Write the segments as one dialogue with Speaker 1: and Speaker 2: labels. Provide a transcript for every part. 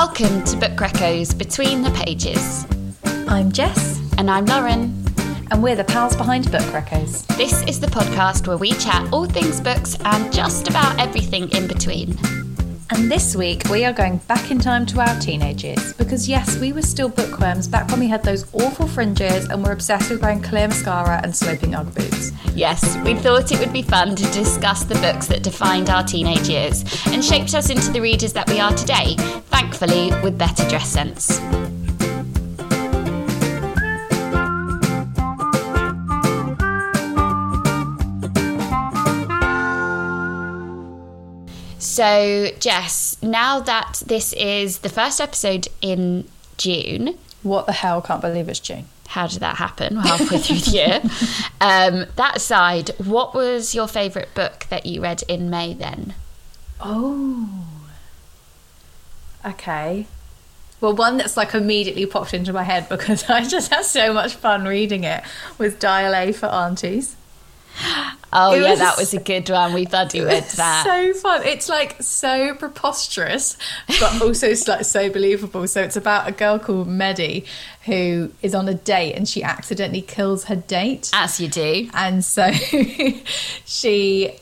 Speaker 1: Welcome to Book Reccos Between the Pages.
Speaker 2: I'm Jess,
Speaker 1: And I'm Lauren.
Speaker 2: and we're the pals behind Book Reccos.
Speaker 1: This is the podcast where we chat all things books and just about everything in between.
Speaker 2: And this week we are going back in time to our teenage years because, yes, we were still bookworms back when we had those awful fringes and were obsessed with wearing clear mascara and sloping Ugg boots.
Speaker 1: Yes, we thought it would be fun to discuss the books that defined our teenage years and shaped us into the readers that we are today, thankfully with better dress sense. So, Jess, now that this is the first episode in June,
Speaker 2: What the hell? Can't believe it's June.
Speaker 1: How did that happen halfway through the year? Um, that aside, what was your favourite book that you read in May then?
Speaker 2: Oh. Okay. Well, one that's like immediately popped into my head because I just had so much fun reading it was Dial A for Aunties.
Speaker 1: Oh,
Speaker 2: It
Speaker 1: yeah,
Speaker 2: was-
Speaker 1: that was a good one. We bloody read that.
Speaker 2: so fun. It's like so preposterous, but also like so believable. So it's about a girl called Meddy who is on a date and she accidentally kills her date.
Speaker 1: As you do.
Speaker 2: And so she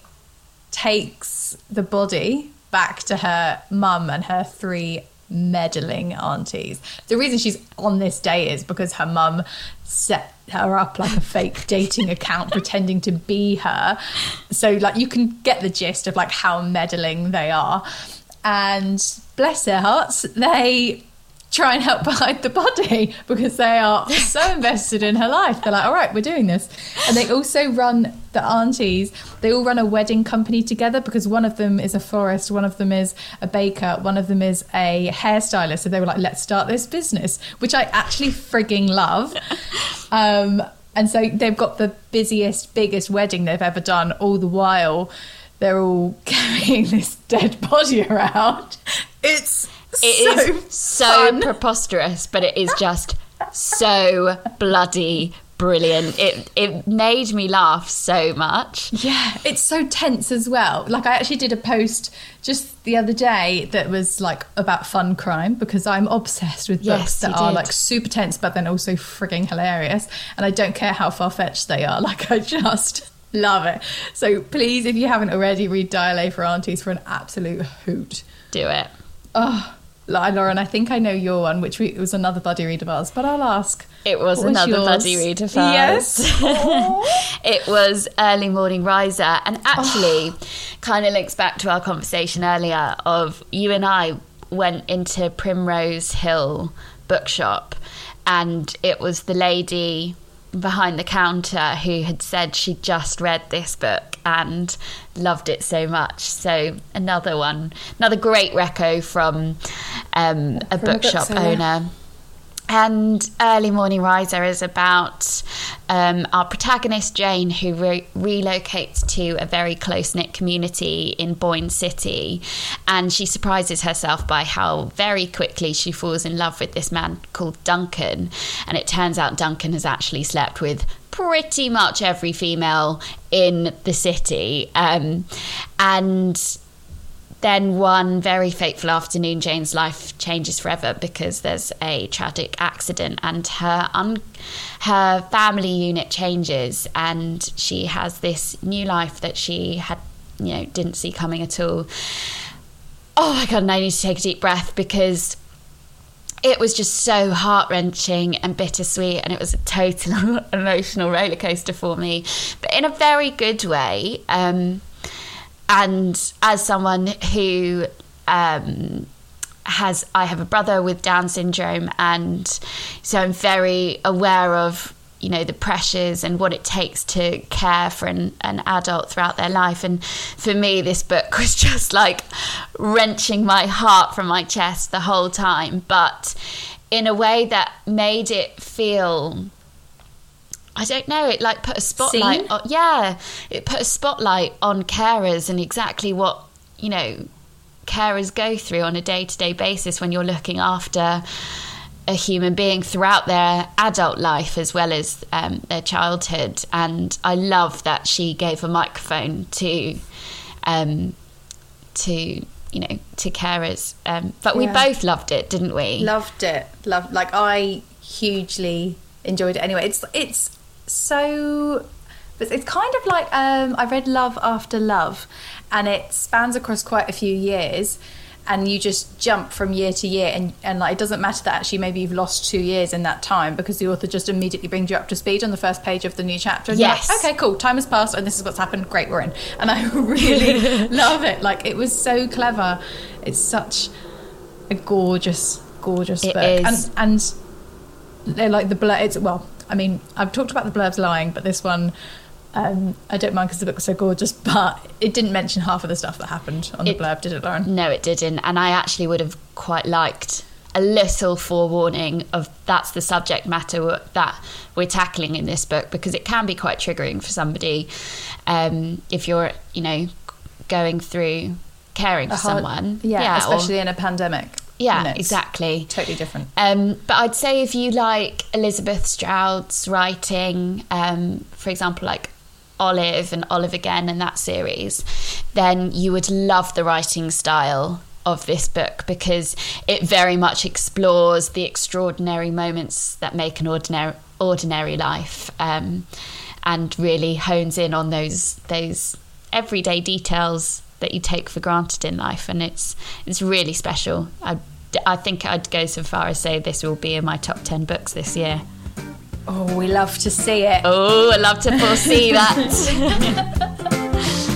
Speaker 2: takes the body back to her mum and her three meddling aunties. The reason she's on this day is because her mum set her up like a fake dating account pretending to be her. So like you can get the gist of like how meddling they are. And bless their hearts, they try and help hide the body because they are so invested in her life. They're like, all right, we're doing this. And they also run the aunties, they all run a wedding company together because one of them is a florist, one of them is a baker, one of them is a hairstylist. So they were like, let's start this business, which I actually frigging love. Um, and so they've got the busiest, biggest wedding they've ever done, all the while they're all carrying this dead body around. It's
Speaker 1: It
Speaker 2: so
Speaker 1: is so
Speaker 2: fun.
Speaker 1: preposterous, but it is just so bloody brilliant. It it made me laugh so much.
Speaker 2: Yeah, it's so tense as well. Like I actually did a post just the other day that was like about fun crime because I'm obsessed with
Speaker 1: Yes,
Speaker 2: books that are
Speaker 1: did.
Speaker 2: like super tense but then also frigging hilarious and I don't care how far fetched they are. Like I just love it. So please if you haven't already read Dial A for Aunties for an absolute hoot.
Speaker 1: Do it.
Speaker 2: Oh, Lauren, I think I know your one, which we, it was another buddy read of ours, but I'll ask.
Speaker 1: It was
Speaker 2: was
Speaker 1: another
Speaker 2: yours?
Speaker 1: bloody read of ours.
Speaker 2: Aw.
Speaker 1: it was early morning riser, and actually,
Speaker 2: Oh.
Speaker 1: kind of links back to our conversation earlier of you and I went into Primrose Hill bookshop, and it was the lady behind the counter who had said she'd just read this book and loved it so much. So another one, another great reco from um, a
Speaker 2: From a
Speaker 1: bookshop
Speaker 2: bookseller.
Speaker 1: owner. And Early Morning Riser is about um, our protagonist, Jane, who re- relocates to a very close knit community in Boyne City. And she surprises herself by how very quickly she falls in love with this man called Duncan. And it turns out Duncan has actually slept with pretty much every female in the city. Um, and then one very fateful afternoon, Jane's life changes forever because there's a tragic accident, and her un- her family unit changes, and she has this new life that she had, you know, didn't see coming at all. Oh my god! And I need to take a deep breath because it was just so heart wrenching and bittersweet, and it was a total emotional roller coaster for me, but in a very good way. Um, and as someone who um, has, I have a brother with Down syndrome, and so I'm very aware of you know the pressures and what it takes to care for an, an adult throughout their life. And for me this book was just like wrenching my heart from my chest the whole time. But in a way that made it feel I don't know. It like put a spotlight.
Speaker 2: Seen?
Speaker 1: On, yeah, it put a spotlight on carers and exactly what you know carers go through on a day-to-day basis when you're looking after a human being throughout their adult life as well as um, their childhood. And I love that she gave a microphone to um, to you know to carers. Um, but we both loved it, didn't we?
Speaker 2: Loved it. Loved like I hugely enjoyed it. Anyway, it's it's so. It's it's kind of like um, I read Love After Love, and it spans across quite a few years, and you just jump from year to year, and and like it doesn't matter that actually maybe you've lost two years in that time because the author just immediately brings you up to speed on the first page of the new chapter. And you're like,
Speaker 1: Yes.
Speaker 2: okay, cool. Time has passed, and this is what's happened. Great, we're in, and I really love it. Like it was so clever. It's such a gorgeous, gorgeous
Speaker 1: It
Speaker 2: book.
Speaker 1: is.
Speaker 2: And and they're like the blur. It's well, I mean, I've talked about the blurbs lying, but this one. Um, I don't mind because the book was so gorgeous, but it didn't mention half of the stuff that happened on
Speaker 1: It-
Speaker 2: the blurb, did it, Lauren?
Speaker 1: No, it didn't. And I actually would have quite liked a little forewarning of that's the subject matter that we're tackling in this book because it can be quite triggering for somebody um, if you're, you know, going through caring for
Speaker 2: hard-
Speaker 1: someone.
Speaker 2: yeah,
Speaker 1: or-
Speaker 2: especially in a pandemic.
Speaker 1: Yeah,
Speaker 2: You know, it's
Speaker 1: exactly.
Speaker 2: Totally different.
Speaker 1: Um, but I'd say if you like Elizabeth Strout's writing, um, for example, like Olive and Olive Again and that series, then you would love the writing style of this book because it very much explores the extraordinary moments that make an ordinary ordinary life um, and really hones in on those those everyday details that you take for granted in life and it's it's really special I, I think I'd go so far as say this will be in my top 10 books this year
Speaker 2: Oh, we love to see it.
Speaker 1: oh I love to foresee that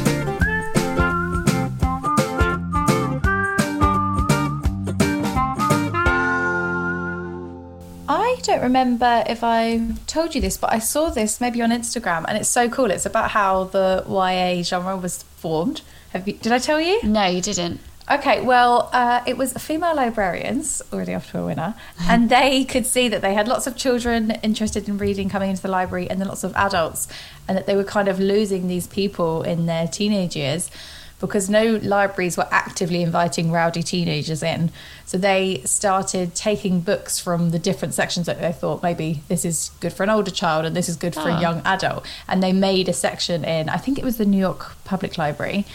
Speaker 2: I don't remember if I told you this, but I saw this maybe on Instagram, and it's so cool. It's about how the YA genre was formed. Have you, did I tell you?
Speaker 1: no you didn't
Speaker 2: Okay, well, uh, it was female librarians, already off to a winner, and they could see that they had lots of children interested in reading coming into the library and then lots of adults, and that they were kind of losing these people in their teenage years because no libraries were actively inviting rowdy teenagers in. So they started taking books from the different sections that they thought maybe this is good for an older child and this is good for
Speaker 1: Ah.
Speaker 2: a young adult. And they made a section in, I think it was the New York Public Library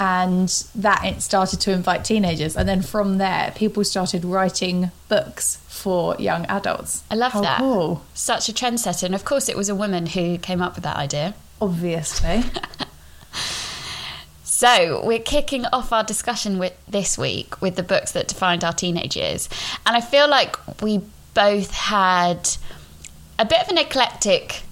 Speaker 2: and that it started to invite teenagers. And then from there people started writing books for young adults.
Speaker 1: I love
Speaker 2: How
Speaker 1: that.
Speaker 2: cool.
Speaker 1: Such a trendsetter. And of course it was a woman who came up with that idea.
Speaker 2: Obviously.
Speaker 1: So we're kicking off our discussion with this week with the books that defined our teenage years, and I feel like we both had a bit of an eclectic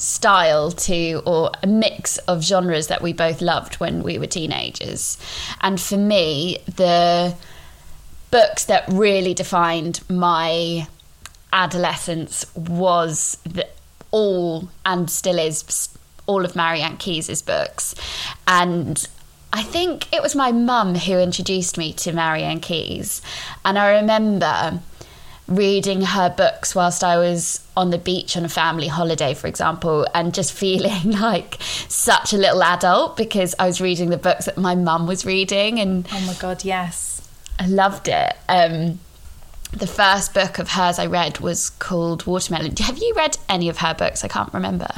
Speaker 1: style to or a mix of genres that we both loved when we were teenagers. And for me, the books that really defined my adolescence was the, all and still is all of Marian Keyes' books. And I think it was my mum who introduced me to Marian Keyes. And I remember reading her books whilst I was on the beach on a family holiday, for example, and just feeling like such a little adult because I was reading the books that my mum was reading and
Speaker 2: oh my god yes
Speaker 1: I loved it. Um, the first book of hers I read was called Watermelon. Have you read any of her books? I can't remember.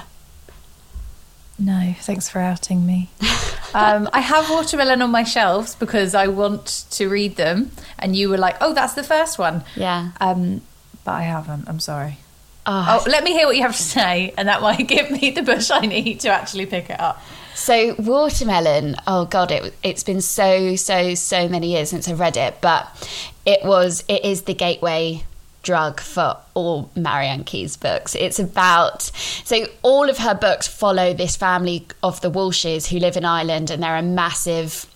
Speaker 2: No thanks for outing me. Um, i have watermelon on my shelves because i want to read them and you were like oh that's the first one.
Speaker 1: Yeah.
Speaker 2: um, but i haven't. I'm sorry.
Speaker 1: Oh,
Speaker 2: oh let me hear what you have to say and that might give me the push i need to actually pick it up.
Speaker 1: So watermelon, oh god, it it's been so so so many years since I read it, but it was it is the gateway drug for all Marian Keyes' books. It's about so all of her books follow this family of the Walshes who live in Ireland and they're a massive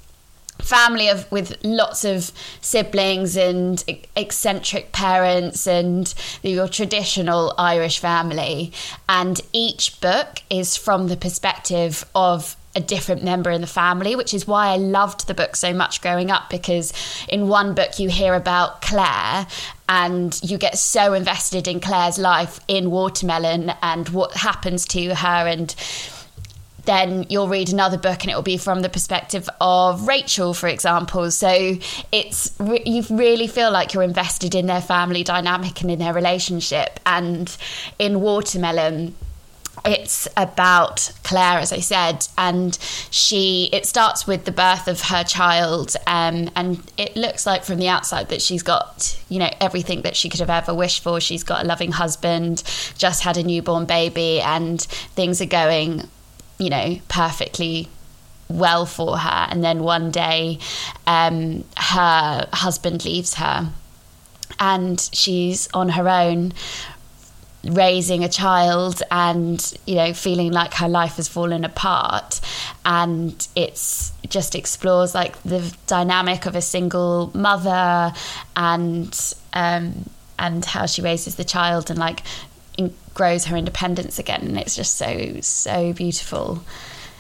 Speaker 1: family of with lots of siblings and eccentric parents and your traditional Irish family and each book is from the perspective of a different member in the family which is why I loved the book so much growing up because in one book you hear about Claire and you get so invested in Claire's life in Watermelon and what happens to her and then you'll read another book and it will be from the perspective of Rachel, for example. So it's you really feel like you're invested in their family dynamic and in their relationship. And in Watermelon, it's about Claire, as I said, and she. It starts with the birth of her child, um, and it looks like from the outside that she's got, you know, everything that she could have ever wished for. She's got a loving husband, just had a newborn baby, and things are going, you know, perfectly well for her. And then one day, um, her husband leaves her, and she's on her own raising a child and you know feeling like her life has fallen apart. And it's just explores like the dynamic of a single mother and um and how she raises the child and like in, grows her independence again. And it's just so so beautiful.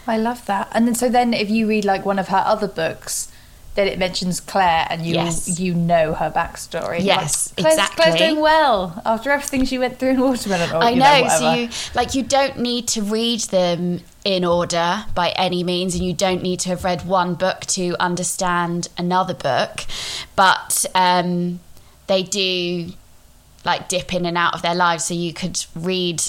Speaker 2: I love that. And then so then if you read like one of her other books, then it mentions Claire and you
Speaker 1: Yes.
Speaker 2: you know her backstory.
Speaker 1: Yes,
Speaker 2: Like, Claire's,
Speaker 1: exactly.
Speaker 2: Claire's doing well after everything she went through in Watermelon. Or,
Speaker 1: I
Speaker 2: you
Speaker 1: know.
Speaker 2: whatever.
Speaker 1: so you like you don't need to read them in order by any means, and you don't need to have read one book to understand another book, but um, they do like dip in and out of their lives. So you could read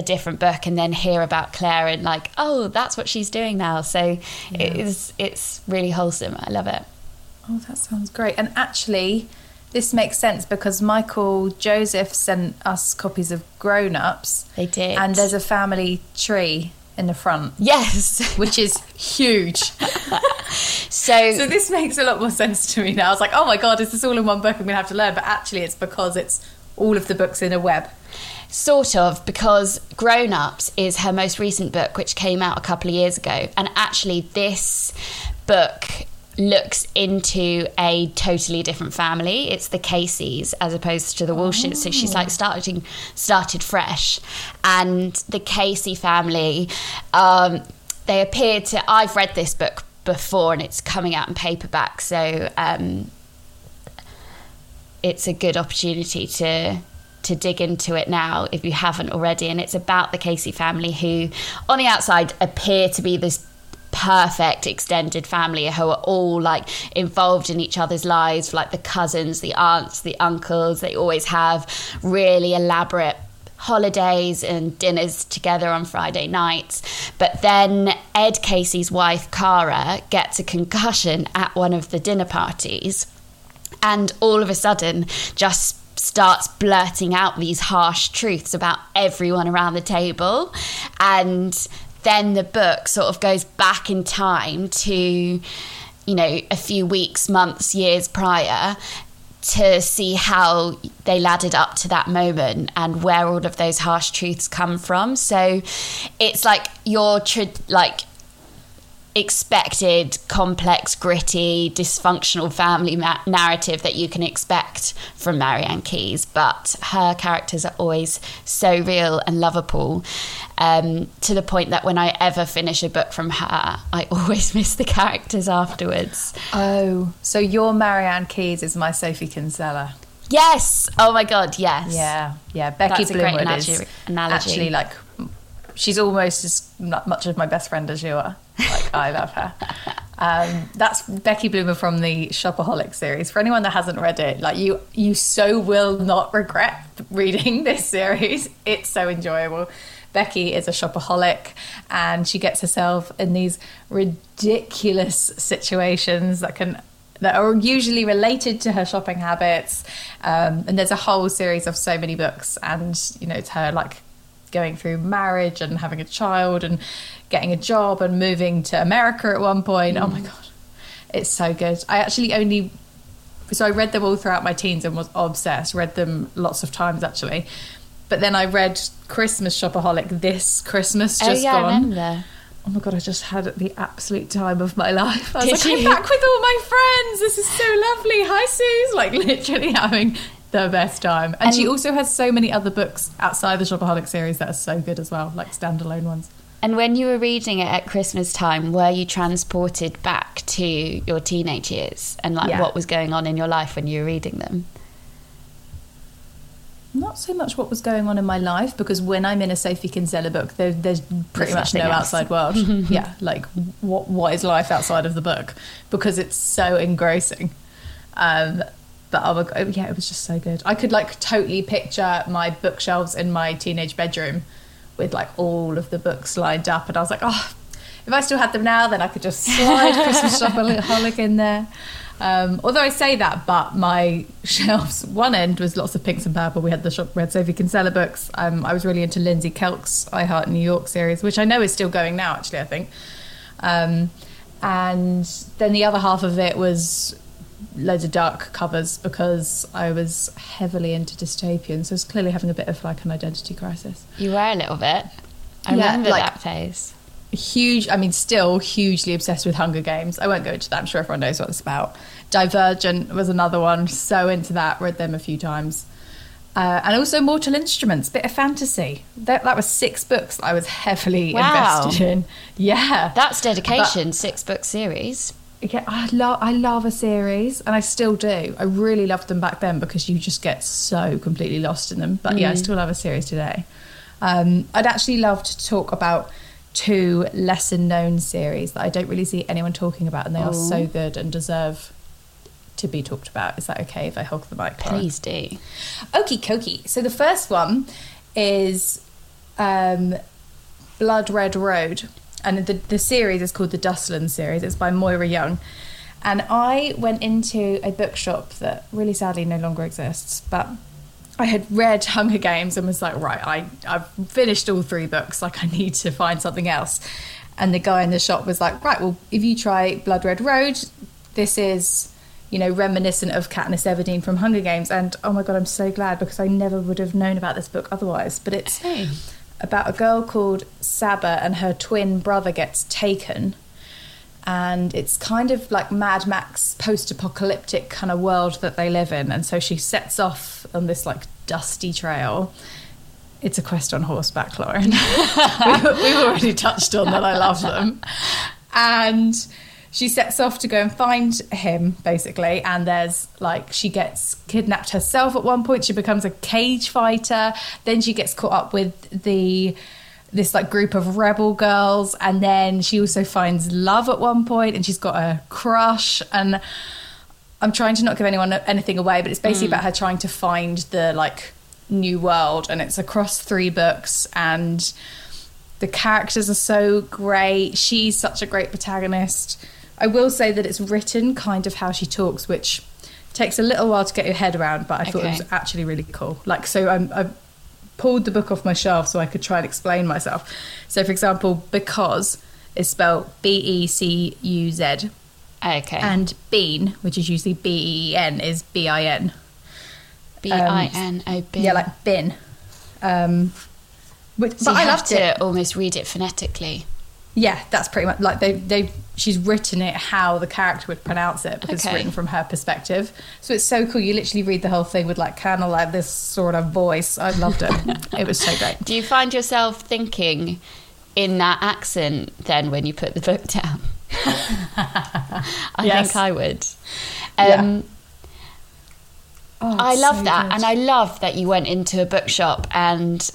Speaker 1: a different book and then hear about Claire and like, oh, that's what she's doing now. So it is. It's really wholesome. I love it.
Speaker 2: Oh, that sounds great. And actually, this makes sense because Michael Joseph sent us copies of Grown Ups.
Speaker 1: They did.
Speaker 2: And there's a family tree in the front,
Speaker 1: Yes.
Speaker 2: which is huge.
Speaker 1: So,
Speaker 2: so this makes a lot more sense to me now. I was like, oh my God, is this all in one book? I'm going to have to learn. But actually, it's because it's all of the books in a web.
Speaker 1: Sort of, because Grown Ups is her most recent book, which came out a couple of years ago. And actually, this book looks into a totally different family. It's the Caseys as opposed to the Walshes. So she's like starting started fresh. And the Casey family, um, they appear to. I've read this book before, and it's coming out in paperback. So um, it's a good opportunity to to dig into it now if you haven't already. And it's about the Casey family who on the outside appear to be this perfect extended family who are all like involved in each other's lives like the cousins the aunts the uncles. They always have really elaborate holidays and dinners together on Friday nights. But then Ed Casey's wife, Cara, gets a concussion at one of the dinner parties. And all of a sudden just starts blurting out these harsh truths about everyone around the table. And then the book sort of goes back in time to you know a few weeks months years prior to see how they laddered up to that moment and where all of those harsh truths come from. So it's like your tr- like expected complex gritty dysfunctional family ma- narrative that you can expect from marian keyes but her characters are always so real and lovable um, to the point that when i ever finish a book from her i always miss the characters afterwards
Speaker 2: Oh, so your Marian Keyes is my Sophie Kinsella.
Speaker 1: yes oh my god yes
Speaker 2: Yeah, yeah. Becky
Speaker 1: That's a great
Speaker 2: Bloomwood
Speaker 1: analogy-
Speaker 2: is
Speaker 1: analogy.
Speaker 2: actually like she's almost as much of my best friend as you are. Like I love her. Um, that's Becky Bloomwood from the Shopaholic series. For anyone that hasn't read it, like you, you so will not regret reading this series. It's so enjoyable. Becky is a shopaholic and she gets herself in these ridiculous situations that can that are usually related to her shopping habits. Um, and there's a whole series of so many books, and you know, it's her like going through marriage and having a child and getting a job and moving to America at one point. Oh my mm. god, it's so good. I actually only so I read them all throughout my teens and was obsessed. Read them lots of times actually. But then I read Christmas Shopaholic this Christmas oh, just
Speaker 1: oh yeah
Speaker 2: gone.
Speaker 1: i remember
Speaker 2: Oh my god, I just had the absolute time of my life. I was
Speaker 1: Did
Speaker 2: like, I'm back with all my friends. This is so lovely. Hi, Suze. Like literally having the best time. And, she also has so many other books outside the Shopaholic series that are so good as well, like standalone ones.
Speaker 1: And when you were reading it at Christmas time, were you transported back to your teenage years and like
Speaker 2: Yeah.
Speaker 1: what was going on in your life when you were reading them?
Speaker 2: Not so much what was going on in my life because when I'm in a Sophie Kinsella book, there, there's pretty
Speaker 1: There's
Speaker 2: much no
Speaker 1: else.
Speaker 2: outside world. yeah, like what what is life outside of the book because it's so engrossing. Um, but oh my god, yeah, it was just so good. I could like totally picture my bookshelves in my teenage bedroom with like all of the books lined up, and I was like, oh, if I still had them now, then I could just slide Christmas Shopaholic in there. Um, although I say that, but my shelves, one end was lots of pinks and purple. We had the shop, Red Sophie Kinsella books. Um, I was really into Lindsay Kelk's I Heart New York series, which I know is still going now, actually, I think. Um, and then the other half of it was loads of dark covers because I was heavily into dystopian. So I was clearly having a bit of like an identity crisis.
Speaker 1: You were a little bit. I
Speaker 2: Yeah,
Speaker 1: remember
Speaker 2: like-
Speaker 1: that phase.
Speaker 2: huge i mean still hugely obsessed with hunger games i won't go into that i'm sure everyone knows what it's about divergent was another one so into that read them a few times uh, and also mortal instruments bit of fantasy that, that was six books i was heavily
Speaker 1: Wow.
Speaker 2: invested in yeah
Speaker 1: That's dedication, six book series.
Speaker 2: Yeah, I love I love a series, and I still do. I really loved them back then because you just get so completely lost in them. But yeah, I still love a series today. Um, I'd actually love to talk about two lesser known series that I don't really see anyone talking about, and they are so good and deserve to be talked about. Is that okay if I hog the mic?
Speaker 1: Please do.
Speaker 2: Okie dokie. So the first one is um, Blood Red Road, and the the series is called the Dustland series. It's by Moira Young, and I went into a bookshop that really sadly no longer exists, but. I had read Hunger Games and was like, right, I, I've finished all three books. Like, I need to find something else. And the guy in the shop was like, right, well, if you try Blood Red Road, this is, you know, reminiscent of Katniss Everdeen from Hunger Games. And oh my God, I'm so glad because I never would have known about this book otherwise. But it's
Speaker 1: Hey.
Speaker 2: About a girl called Saba and her twin brother gets taken. And it's kind of like Mad Max post apocalyptic kind of world that they live in. And so she sets off on this like dusty trail. It's a quest on horseback, Lauren. we've, we've already touched on that. I love them. And she sets off to go and find him, basically. And there's like, she gets kidnapped herself at one point. She becomes a cage fighter. Then she gets caught up with the this like group of rebel girls and then she also finds love at one point and she's got a crush and I'm trying to not give anyone anything away, but it's basically mm. about her trying to find the like new world, and it's across three books, and the characters are so great. She's such a great protagonist. I will say that it's written kind of how she talks, which takes a little while to get your head around, but I thought it was actually really cool. Like, so I'm, I pulled the book off my shelf so I could try and explain myself. So, for example, because is spelled B E C U Z.
Speaker 1: Okay.
Speaker 2: And bean, which is usually B E N, is B I N.
Speaker 1: B I N O B.
Speaker 2: Yeah, like bin. Um, which,
Speaker 1: So
Speaker 2: but I
Speaker 1: have
Speaker 2: loved
Speaker 1: to
Speaker 2: it.
Speaker 1: almost read it phonetically.
Speaker 2: Yeah, that's pretty much like they they she's written it how the character would pronounce it because
Speaker 1: Okay.
Speaker 2: it's written from her perspective. So it's so cool. You literally read the whole thing with like kind of like this sort of voice. I loved it. it was so great.
Speaker 1: Do you find yourself thinking in that accent then when you put the book down? I
Speaker 2: Yes.
Speaker 1: think I would.
Speaker 2: Yeah.
Speaker 1: Um,
Speaker 2: Oh,
Speaker 1: I love
Speaker 2: so
Speaker 1: that.
Speaker 2: good.
Speaker 1: And I love that you went into a bookshop and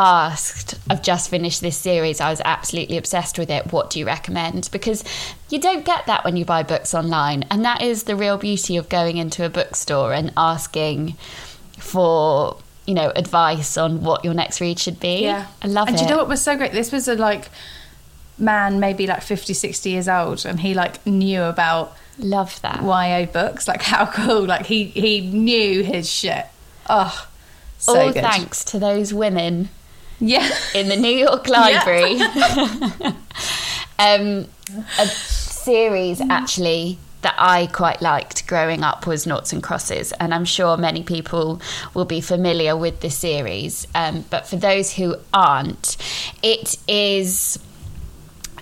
Speaker 1: asked, I've just finished this series. I was absolutely obsessed with it. What do you recommend? Because you don't get that when you buy books online. And that is the real beauty of going into a bookstore and asking for, you know, advice on what your next read should be.
Speaker 2: Yeah.
Speaker 1: I love
Speaker 2: and
Speaker 1: it.
Speaker 2: do you know what was so great? This was a like man, maybe like 50, 60 years old, and he like knew about
Speaker 1: love that.
Speaker 2: YA books. Like how cool! Like he he knew his shit. Oh, so
Speaker 1: All
Speaker 2: good.
Speaker 1: thanks to those women
Speaker 2: Yeah,
Speaker 1: in the New York Library. um, a series actually that I quite liked growing up was Noughts and Crosses, and I'm sure many people will be familiar with the series. Um, but for those who aren't, it is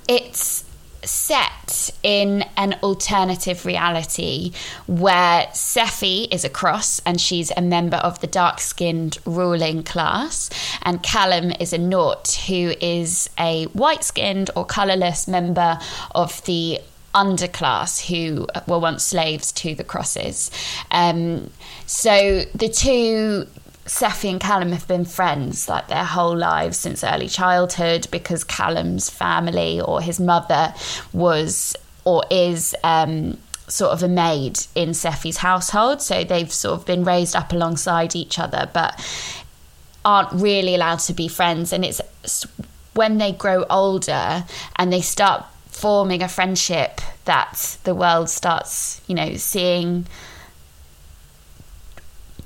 Speaker 1: it's set in an alternative reality where Sephy is a cross and she's a member of the dark skinned ruling class, and Callum is a Nought who is a white skinned or colourless member of the underclass who were once slaves to the crosses. Um, so the two Sephy and Callum have been friends like their whole lives since early childhood because Callum's family or his mother was or is um, sort of a maid in Sephy's household. So they've sort of been raised up alongside each other. But aren't really allowed to be friends. And it's when they grow older and they start forming a friendship that the world starts, you know, seeing,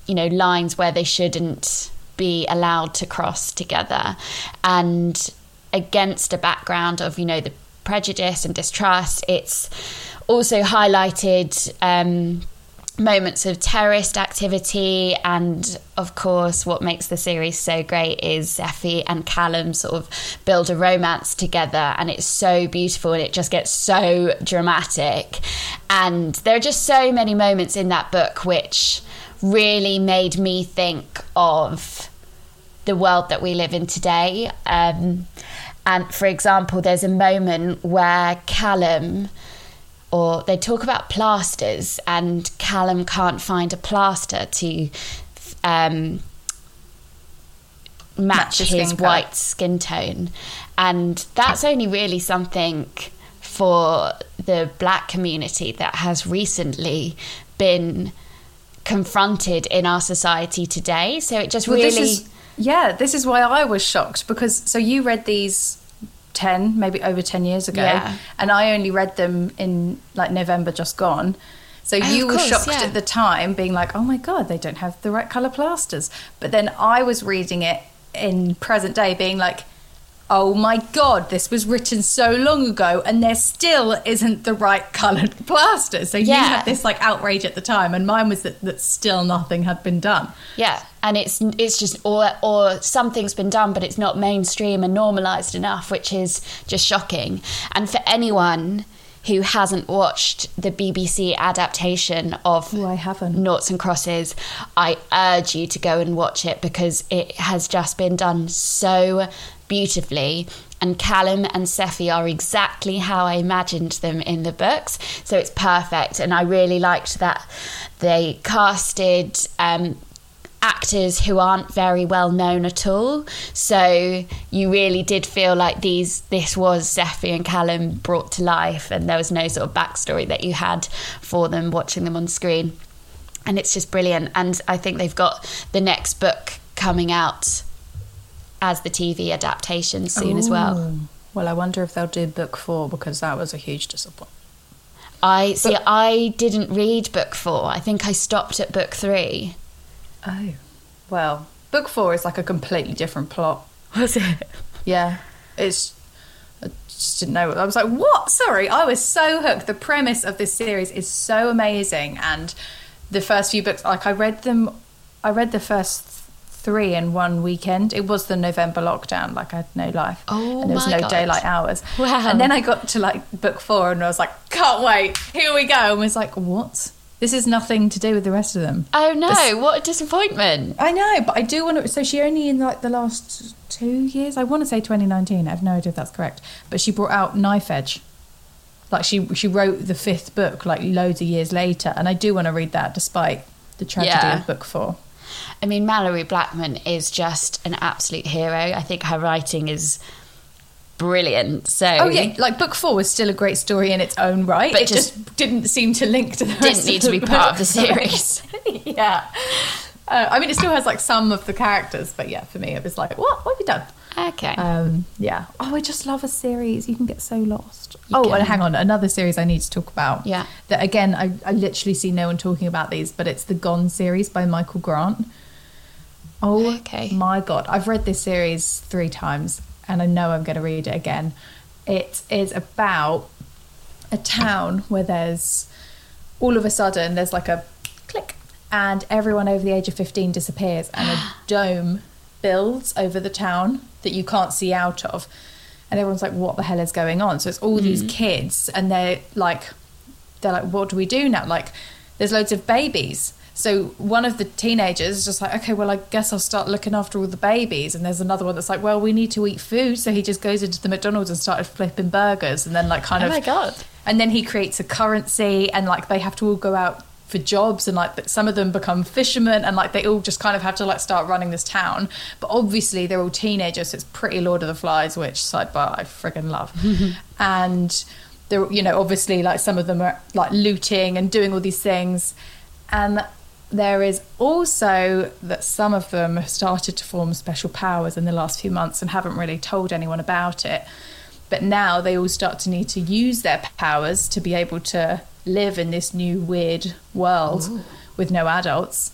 Speaker 1: you know, lines where they shouldn't be allowed to cross together. And against a background of, you know, the prejudice and distrust, it's also highlighted. Um, moments of terrorist activity and of course what makes the series so great is Effie and Callum sort of build a romance together and it's so beautiful and it just gets so dramatic and there are just so many moments in that book which really made me think of the world that we live in today um, and for example there's a moment where Callum or they talk about plasters, and Callum can't find a plaster to um, match, his skin white color. skin tone. And that's only really something for the black community that has recently been confronted in our society today. So it just well, really.
Speaker 2: This is, yeah, this is why I was shocked because so you read these 10 maybe over 10 years ago yeah. and i only read them in like november just gone so oh, you were course, shocked yeah. at the time being like oh my god they don't have the right color plasters but then i was reading it in present day being like oh my god, this was written so long ago and there still isn't the right coloured plaster. So yeah. you had this like outrage at the time, and mine was that, that still nothing had been done.
Speaker 1: Yeah, and it's it's just or or something's been done, but it's not mainstream and normalised enough, which is just shocking. And for anyone who hasn't watched the BBC adaptation of
Speaker 2: oh, I haven't.
Speaker 1: Noughts and Crosses, I urge you to go and watch it because it has just been done so beautifully. And Callum and Sephy are exactly how I imagined them in the books. So it's perfect. And I really liked that they casted um, actors who aren't very well known at all. So you really did feel like these this was Sephy and Callum brought to life and there was no sort of backstory that you had for them watching them on screen. And it's just brilliant. And I think they've got the next book coming out as the TV adaptation soon Ooh. as well.
Speaker 2: Well, I wonder if they'll do book four because that was a huge disappointment.
Speaker 1: I see. But, I didn't read book four. I think I stopped at book three.
Speaker 2: Oh, well, book four is like a completely different plot.
Speaker 1: Was it?
Speaker 2: Yeah, it's. I just didn't know. I was like, what? Sorry, I was so hooked. The premise of this series is so amazing, and the first few books, like I read them. I read the first three in one weekend. It was the November lockdown, like I had no life.
Speaker 1: Oh,
Speaker 2: and there was no
Speaker 1: God.
Speaker 2: daylight hours.
Speaker 1: Wow.
Speaker 2: And then I got to like book four and I was like, can't wait, here we go. And was like, what? This is nothing to do with the rest of them.
Speaker 1: Oh no, this, what a disappointment.
Speaker 2: I know, but I do want to. So she only in like the last two years, I want to say 2019, I have no idea if that's correct, but she brought out Knife Edge. Like she she wrote the fifth book like loads of years later, and I do want to read that despite the tragedy yeah. of book four.
Speaker 1: I mean, Malorie Blackman is just an absolute hero. I think her writing is brilliant. So
Speaker 2: oh yeah, like book four was still a great story in its own right. But it just, just didn't seem to link to the
Speaker 1: didn't need to be part of the series.
Speaker 2: yeah, uh, I mean it still has like some of the characters, but yeah, for me it was like what what have you done?
Speaker 1: Okay.
Speaker 2: Um, yeah. Oh, I just love a series. You can get so lost. You oh, can. and hang on, another series I need to talk about.
Speaker 1: Yeah.
Speaker 2: That again, I, I literally see no one talking about these, but it's the Gone series by Michael Grant. Oh okay. my god, I've read this series three times, and I know I'm going to read it again. It is about a town where there's all of a sudden there's like a click, and everyone over the age of 15 disappears, and a dome builds over the town that you can't see out of. And everyone's like, what the hell is going on? So it's all mm. these kids, and they're like, they're like, what do we do now? Like, there's loads of babies. So one of the teenagers is just like, okay, well, I guess I'll start looking after all the babies. And there's another one that's like, well, we need to eat food. So he just goes into the McDonald's and started flipping burgers, and then like kind
Speaker 1: oh
Speaker 2: of,
Speaker 1: oh my god.
Speaker 2: And then he creates a currency, and like they have to all go out for jobs and like some of them become fishermen and like they all just kind of have to like start running this town. But obviously they're all teenagers so it's pretty lord of the flies which sidebar i friggin love. And they're you know obviously like some of them are like looting and doing all these things. And there is also that some of them have started to form special powers in the last few months and haven't really told anyone about it. But now they all start to need to use their powers to be able to live in this new weird world
Speaker 1: Ooh.
Speaker 2: with no adults.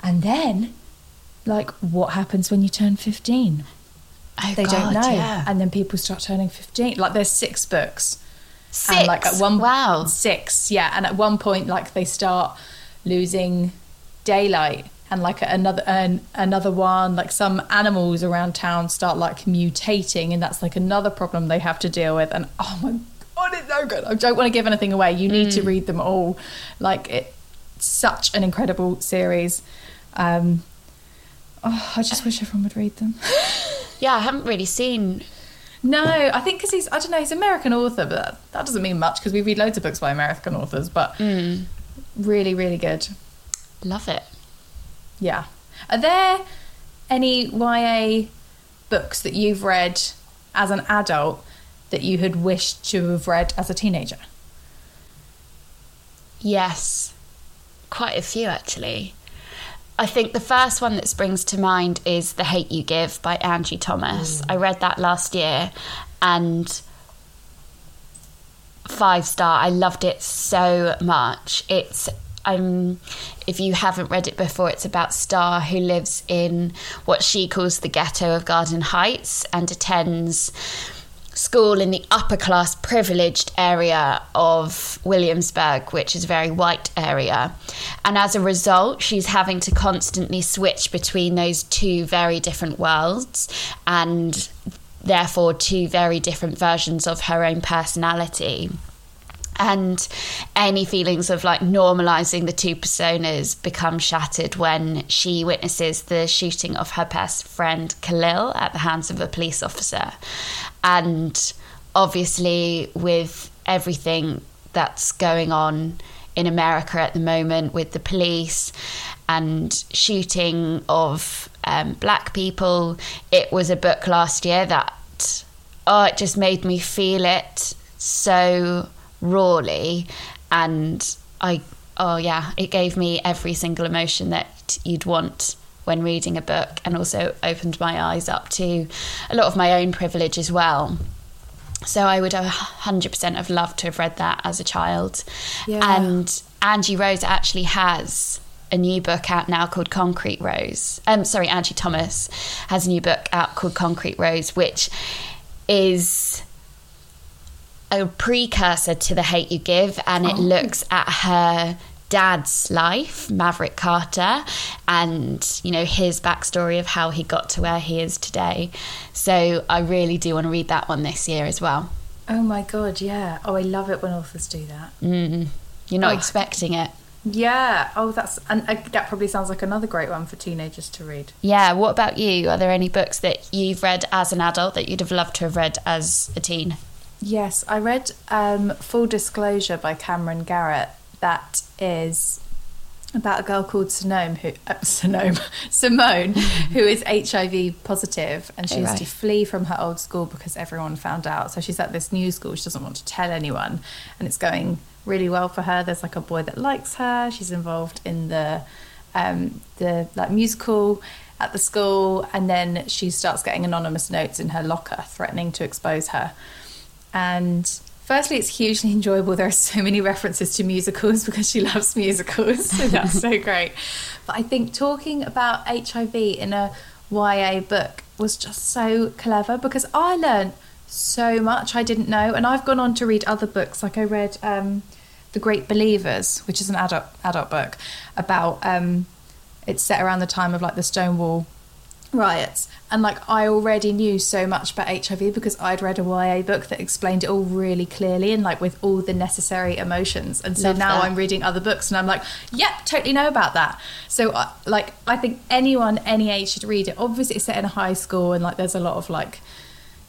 Speaker 2: And then, like, what happens when you turn 15?
Speaker 1: Oh,
Speaker 2: They
Speaker 1: God,
Speaker 2: don't know.
Speaker 1: Yeah.
Speaker 2: And then people start turning 15. Like, there's six books.
Speaker 1: Six.
Speaker 2: And like at one
Speaker 1: wow.
Speaker 2: six, yeah. And at one point, like they start losing daylight, and like another an, another one, like some animals around town start like mutating, and that's like another problem they have to deal with. And oh my god, it's so good! I don't want to give anything away. You need to read them all. Like it, such an incredible series. Um, oh, I just wish everyone would read them.
Speaker 1: Yeah, I haven't really seen.
Speaker 2: No, I think because he's, I don't know, he's American author, but that, that doesn't mean much because we read loads of books by American authors, but really, really good.
Speaker 1: Love it.
Speaker 2: Yeah. Are there any YA books that you've read as an adult that you had wished to have read as a teenager?
Speaker 1: Yes, quite a few actually. I think the first one that springs to mind is The Hate U Give by Angie Thomas. I read that last year and five star. I loved it so much. It's um if you haven't read it before, it's about Star who lives in what she calls the ghetto of Garden Heights and attends school in the upper class privileged area of Williamsburg, which is a very white area. And as a result, she's having to constantly switch between those two very different worlds and therefore two very different versions of her own personality. And any feelings of like normalizing the two personas become shattered when she witnesses the shooting of her best friend Khalil at the hands of a police officer. And obviously, with everything that's going on in America at the moment with the police and shooting of um, black people, it was a book last year that, oh, it just made me feel it so rawly. And I, oh yeah, it gave me every single emotion that you'd want when reading a book and also opened my eyes up to a lot of my own privilege as well. So I would have 100% have loved to have read that as a child.
Speaker 2: Yeah.
Speaker 1: And Angie Rose actually has a new book out now called Concrete Rose. Um, sorry, Angie Thomas has a new book out called Concrete Rose, which is a precursor to The Hate U Give, and it looks at her dad's life, Maverick Carter, and you know his backstory of how he got to where he is today. So I really do want to read that one this year as well.
Speaker 2: Oh my god, yeah. Oh, I love it when authors do that.
Speaker 1: Mm. You're not
Speaker 2: Oh.
Speaker 1: expecting it.
Speaker 2: Yeah. Oh, that's and uh, that probably sounds like another great one for teenagers to read.
Speaker 1: Yeah. What about you? Are there any books that you've read as an adult that you'd have loved to have read as a teen?
Speaker 2: Yes, I read um, Full Disclosure by Camryn Garrett. That is about a girl called Sonome, who uh, Sonome, Simone, who is HIV positive, and she
Speaker 1: Oh,
Speaker 2: has
Speaker 1: right.
Speaker 2: to flee from her old school because everyone found out. So she's at this new school. She doesn't want to tell anyone, and it's going really well for her. There's like a boy that likes her. She's involved in the um, the like musical at the school, and then she starts getting anonymous notes in her locker threatening to expose her. And firstly, it's hugely enjoyable. There are so many references to musicals because she loves musicals. So that's so great. But I think talking about HIV in a YA book was just so clever because I learned so much I didn't know. And I've gone on to read other books. Like I read um, The Great Believers, which is an adult, adult book about, um, it's set around the time of like the Stonewall riots. And like I already knew so much about HIV because I'd read a YA book that explained it all really clearly and like with all the necessary emotions. And so
Speaker 1: Love
Speaker 2: now
Speaker 1: that.
Speaker 2: I'm reading other books and I'm like yep totally know about that. So uh, like I think anyone any age should read it. Obviously it's set in a high school and like there's a lot of like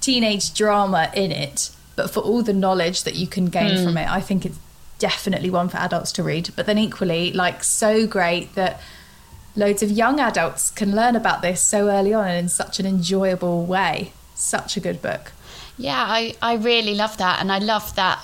Speaker 2: teenage drama in it but for all the knowledge that you can gain from it I think it's definitely one for adults to read. But then equally like so great that loads of young adults can learn about this so early on and in such an enjoyable way. Such a good book.
Speaker 1: Yeah, I, I really love that. And I love that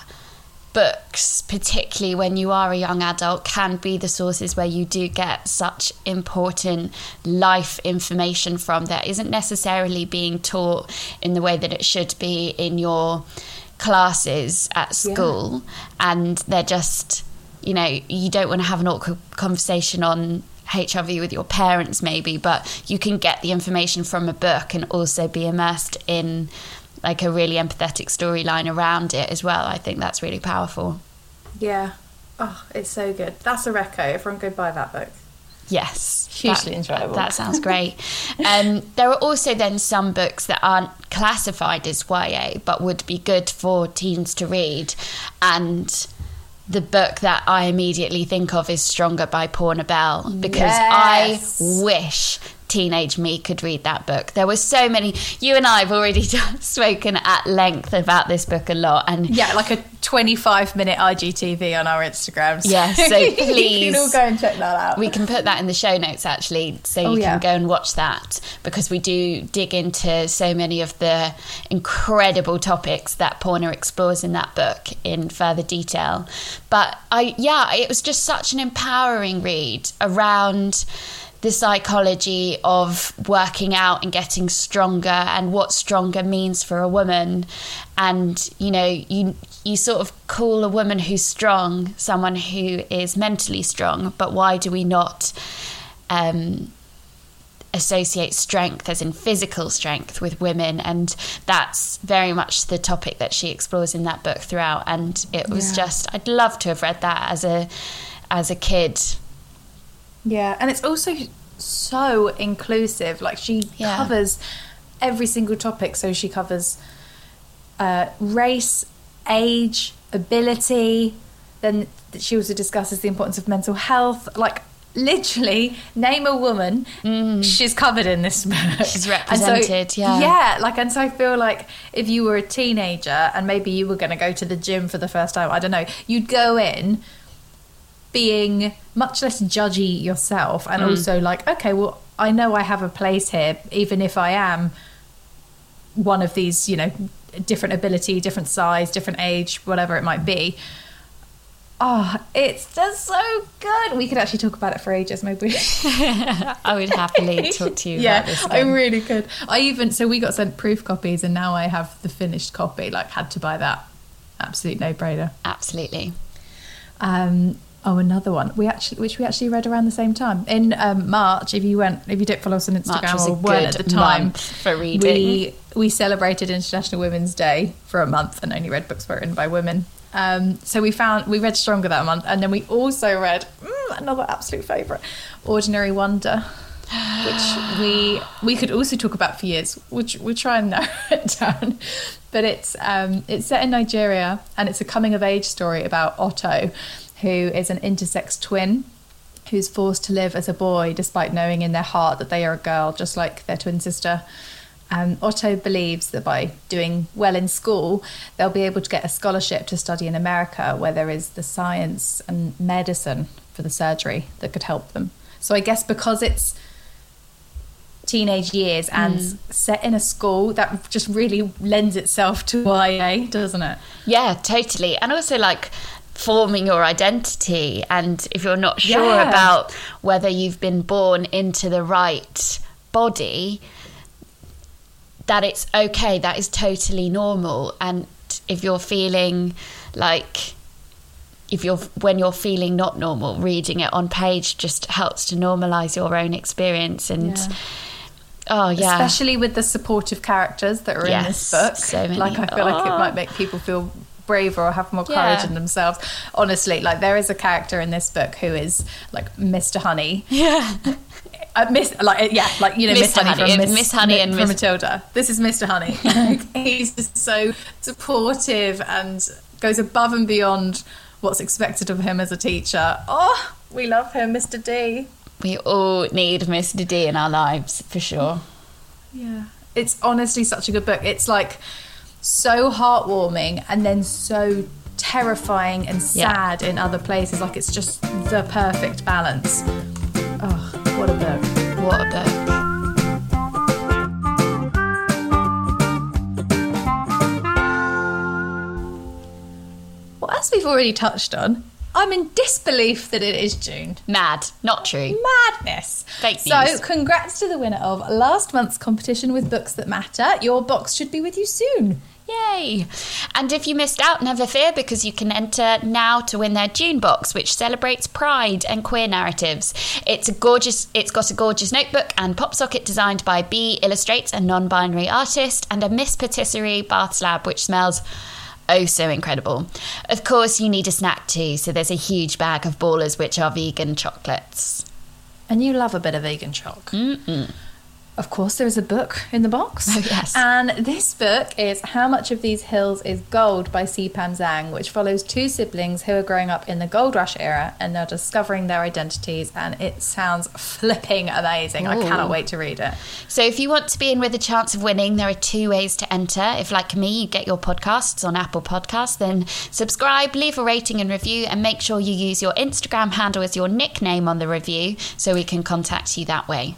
Speaker 1: books, particularly when you are a young adult, can be the sources where you do get such important life information from that isn't necessarily being taught in the way that it should be in your classes at school. Yeah. And they're just, you know, you don't want to have an awkward conversation on HIV with your parents, maybe, but you can get the information from a book and also be immersed in like a really empathetic storyline around it as well. I think that's really powerful.
Speaker 2: Yeah. Oh, it's so good. That's a reco. Everyone go buy that book.
Speaker 1: Yes,
Speaker 2: hugely that, enjoyable.
Speaker 1: That sounds great. um, there are also then some books that aren't classified as YA, but would be good for teens to read, and the book that I immediately think of is Stronger by Poorna Bell because yes. I wish teenage me could read that book. There were so many. You and I have already spoken at length about this book a lot, and
Speaker 2: yeah, like a 25 minute IGTV on our Instagram.
Speaker 1: So yeah, so please,
Speaker 2: you can all go and check that out.
Speaker 1: We can put that in the show notes actually, so oh, you can go and watch that because we do dig into so many of the incredible topics that Poorna explores in that book in further detail. But I, yeah, it was just such an empowering read around the psychology of working out and getting stronger and what stronger means for a woman. And you know you you sort of call a woman who's strong someone who is mentally strong but why do we not um, associate strength as in physical strength with women? And that's very much the topic that she explores in that book throughout. And it was yeah. just I'd love to have read that as a as a kid
Speaker 2: yeah, and it's also so inclusive. Like she yeah. covers every single topic. So she covers uh, race, age, ability. Then she also discusses the importance of mental health. Like literally, name a woman, mm. she's covered in this book.
Speaker 1: She's represented.
Speaker 2: So,
Speaker 1: yeah,
Speaker 2: yeah. Like, and so I feel like if you were a teenager and maybe you were going to go to the gym for the first time, I don't know, you'd go in being much less judgy yourself and mm. also like okay well i know i have a place here even if i am one of these you know different ability different size different age whatever it might be. Oh it's just so good. We could actually talk about it for ages maybe.
Speaker 1: I would happily talk to you
Speaker 2: yeah i really could. I even so we got sent proof copies and now i have the finished copy like had to buy that. Absolute no brainer
Speaker 1: absolutely.
Speaker 2: Um Oh, another one. We actually, which we actually read around the same time in um, March. If you went, if you didn't follow us on Instagram or weren't at the time,
Speaker 1: for reading,
Speaker 2: we we celebrated International Women's Day for a month and only read books written by women. Um, so we found we read Stronger that month, and then we also read mm, another absolute favourite, Ordinary Wonder, which we we could also talk about for years. Which we try and narrow it down, but it's um, it's set in Nigeria and it's a coming of age story about Oto who is an intersex twin who's forced to live as a boy despite knowing in their heart that they are a girl, just like their twin sister. Um, Oto believes that by doing well in school, they'll be able to get a scholarship to study in America, where there is the science and medicine for the surgery that could help them. So I guess because it's teenage years and mm. set in a school that just really lends itself to YA, doesn't it?
Speaker 1: Yeah, totally. And also like forming your identity and if you're not sure yeah. about whether you've been born into the right body that it's okay that is totally normal and if you're feeling like if you're when you're feeling not normal reading it on page just helps to normalize your own experience and yeah. Oh yeah,
Speaker 2: especially with the supportive characters that are yes, in this book. So. Like I feel oh. like it ah. might make people feel braver or have more courage yeah. in themselves. Honestly, like there is a character in this book who is like Mr. Honey.
Speaker 1: Yeah.
Speaker 2: Uh, Miss, like yeah, like you know, Miss Honey, Honey,
Speaker 1: from Miss, Miss Honey and
Speaker 2: from Miss... Matilda. This is Mr. Honey. he's just so supportive and goes above and beyond what's expected of him as a teacher. Oh, we love him, Mr. D.
Speaker 1: We all need Mr. D in our lives for sure.
Speaker 2: Yeah, it's honestly such a good book. It's like so heartwarming and then so terrifying and sad yeah. in other places. Like it's just the perfect balance. Oh, what a book.
Speaker 1: What a book.
Speaker 2: Else as we've already touched on, I'm in disbelief that it is June.
Speaker 1: Mad, not true.
Speaker 2: Madness.
Speaker 1: Fake
Speaker 2: So,
Speaker 1: news.
Speaker 2: congrats to the winner of last month's competition with books that matter. Your box should be with you soon.
Speaker 1: Yay! And if you missed out, never fear because you can enter now to win their June box, which celebrates pride and queer narratives. It's a gorgeous. It's got a gorgeous notebook and pop socket designed by B Illustrates, a non-binary artist, and a Miss Patisserie bath slab, which smells. Oh, so incredible. Of course, you need a snack too, so there's a huge bag of ballers, which are vegan chocolates.
Speaker 2: And you love a bit of vegan chalk.
Speaker 1: Mm-mm.
Speaker 2: Of course, there is a book in the box.
Speaker 1: Oh, yes.
Speaker 2: And this book is How Much of These Hills is Gold by C Pam Zhang, which follows two siblings who are growing up in the gold rush era and they're discovering their identities. And it sounds flipping amazing. I cannot wait to read it.
Speaker 1: So, if you want to be in with a chance of winning, there are two ways to enter. If, like me, you get your podcasts on Apple Podcasts, then subscribe, leave a rating and review, and make sure you use your Instagram handle as your nickname on the review so we can contact you that way.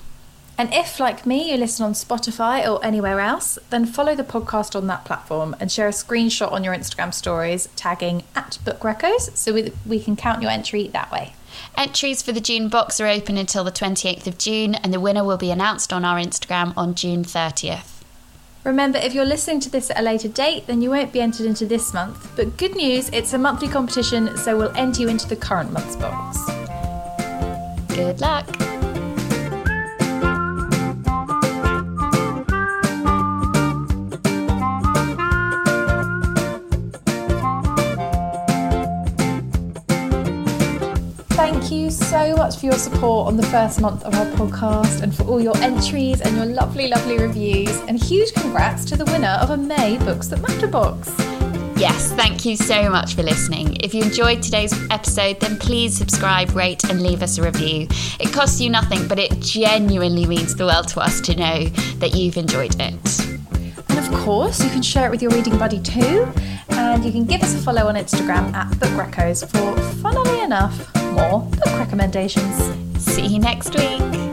Speaker 2: And if, like me, you listen on Spotify or anywhere else, then follow the podcast on that platform and share a screenshot on your Instagram stories tagging at Book Reccos so we, we can count your entry that way.
Speaker 1: Entries for the June box are open until the 28th of June, and the winner will be announced on our Instagram on June 30th.
Speaker 2: Remember, if you're listening to this at a later date, then you won't be entered into this month. But good news, it's a monthly competition, so we'll enter you into the current month's box.
Speaker 1: Good luck!
Speaker 2: So much for your support on the first month of our podcast and for all your entries and your lovely, lovely reviews. And huge congrats to the winner of a May Books That Matter box.
Speaker 1: Yes, thank you so much for listening. If you enjoyed today's episode, then please subscribe, rate, and leave us a review. It costs you nothing, but it genuinely means the world to us to know that you've enjoyed it.
Speaker 2: And of course, you can share it with your reading buddy too. And you can give us a follow on Instagram at Book Reccos for, funnily enough, more book recommendations.
Speaker 1: See you next week.